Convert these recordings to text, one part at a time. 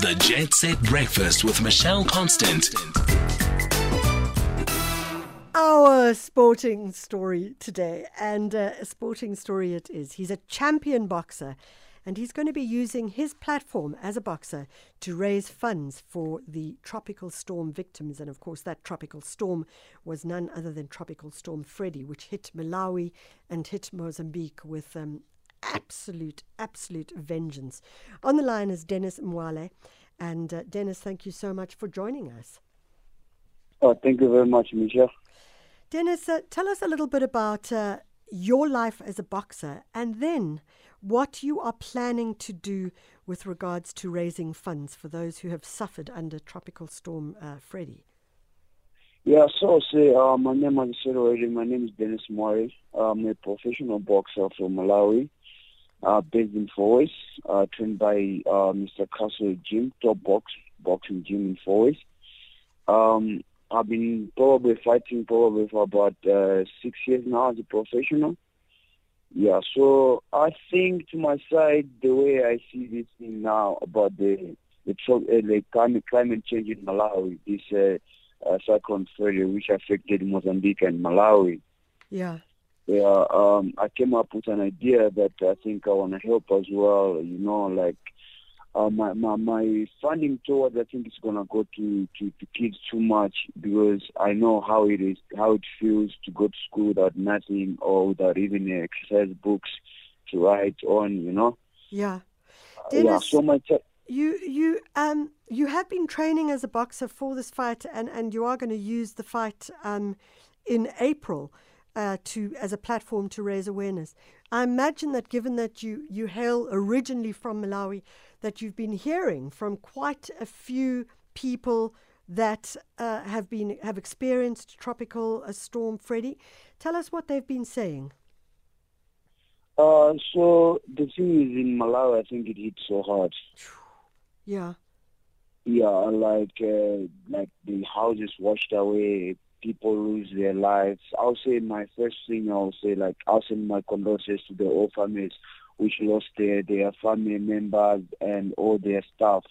The Jet Set Breakfast with Michelle Constant. Our sporting story today, and uh, a sporting story it is. He's a champion boxer, and he's going to be using his platform as a boxer to raise funds for the tropical storm victims. And of course, that tropical storm was none other than Tropical Storm Freddy, which hit Malawi and hit Mozambique with um, absolute, absolute vengeance. On the line is Dennis Mwale. And uh, Dennis, thank you so much for joining us. Oh, thank you very much, Michelle. Dennis, uh, tell us a little bit about uh, your life as a boxer and then what you are planning to do with regards to raising funds for those who have suffered under Tropical Storm uh, Freddy. Yeah, so say uh, my name, as I said already, my name is Dennis Mwale. I'm a professional boxer from Malawi, uh, based in Fourways, uh, trained by uh, Mr. Castle Gym, Top Box Boxing Gym in Fourways. Um, I've been probably fighting probably for about uh, six years now as a professional. Yeah, so I think to my side, the way I see this thing now about the the, uh, the climate, climate change in Malawi, this uh, uh, cyclone Freddy, which affected Mozambique and Malawi. Yeah. Yeah, um, I came up with an idea that I think I want to help as well. You know, like uh, my, my my funding towards I think it's gonna go to, to to kids too much because I know how it is how it feels to go to school without nothing or without even exercise books to write on. You know. Yeah. Dennis, yeah. So my. Te- you you um you have been training as a boxer for this fight and and you are going to use the fight um in April uh, to as a platform to raise awareness. I imagine that given that you you hail originally from Malawi, that you've been hearing from quite a few people that uh, have been have experienced tropical uh, storm Freddy. Tell us what they've been saying. Uh, so the thing is in Malawi, I think it hit so hard. Yeah. Yeah, like uh, like the houses washed away, people lose their lives. I'll say my first thing I'll say like I'll send my condolences to the all families which lost their their family members and all their staff,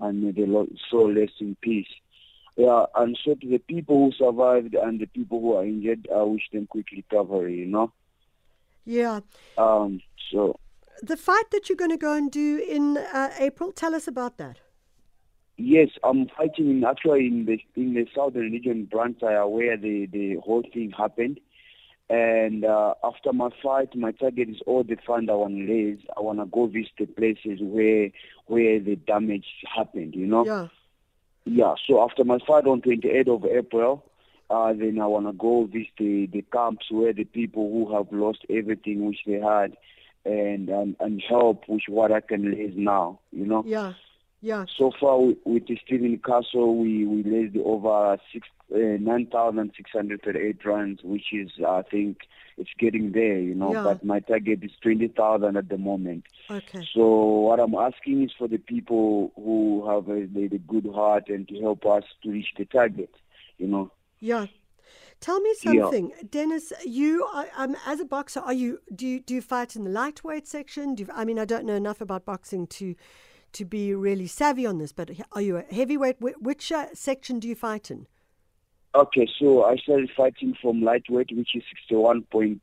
and they lost so less in peace. Yeah, and so to the people who survived and the people who are injured, I wish them quick recovery. You know. Yeah. Um. So. The fight that you're going to go and do in uh, April, tell us about that. Yes, I'm fighting in actually in the in the southern region, Blantyre, where the the whole thing happened. And uh, after my fight, my target is all the fund I want to raise. I want to go visit the places where where the damage happened. You know. Yeah. Yeah. So after my fight on 28th of April, uh, then I want to go visit the, the camps where the people who have lost everything which they had, and and, and help which what I can raise now. You know. Yeah. Yeah. So far, with, with Stephen Castle, we, we raised over six, uh, 9,638 runs, which is, I think, it's getting there, you know. Yeah. But my target is 20,000 at the moment. Okay. So what I'm asking is for the people who have a, the, good heart and to help us to reach the target, you know. Yeah. Tell me something, yeah. Dennis. You, are, um, as a boxer, are you do you do you fight in the lightweight section? Do you, I mean, I don't know enough about boxing to to be really savvy on this, but are you a heavyweight? Which uh, section do you fight in? Okay, so I started fighting from lightweight, which is 61.3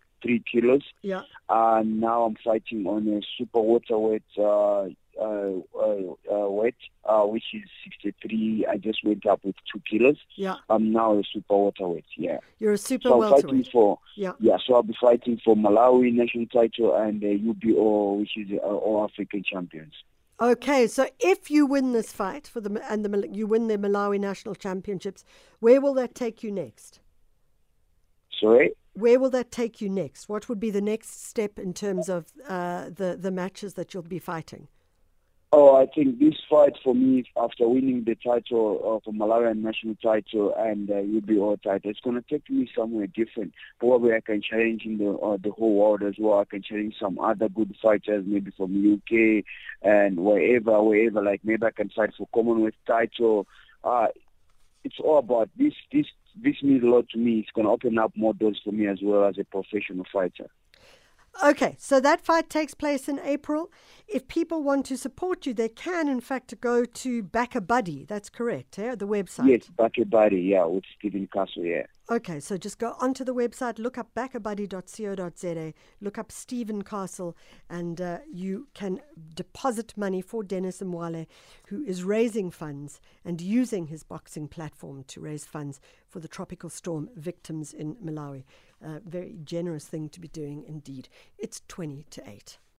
kilos. Yeah. And now I'm fighting on a super welterweight uh, uh, uh, weight, uh, which is 63. I just went up with two kilos. Yeah. I'm now a super welterweight. Yeah. You're a super so welterweight. I'm fighting for yeah. Yeah. So I'll be fighting for Malawi national title and the UBO, which is uh, all African champions. Okay, so if you win this fight for the and the you win the Malawi National Championships, where will that take you next? Sorry. Where will that take you next? What would be the next step in terms of uh, the the matches that you'll be fighting? Oh, I think this fight for me, after winning the title of the Malawian national title and uh, UBO title, it's going to take me somewhere different. Probably I can challenge in the uh, the whole world as well. I can challenge some other good fighters, maybe from UK and wherever, wherever. Like maybe I can fight for Commonwealth title. Uh, it's all about this. This this means a lot to me. It's going to open up more doors for me as well as a professional fighter. Okay, so that fight takes place in April. If people want to support you, they can, in fact, go to Back a Buddy. That's correct, yeah? The website. Yes, back a buddy, yeah, with Stephen Castle, yeah. Okay, so just go onto the website, look up backabuddy.co.za, look up Stephen Castle, and uh, you can deposit money for Dennis Mwale, who is raising funds and using his boxing platform to raise funds for the tropical storm victims in Malawi. A very generous thing to be doing indeed. It's 20 to 8.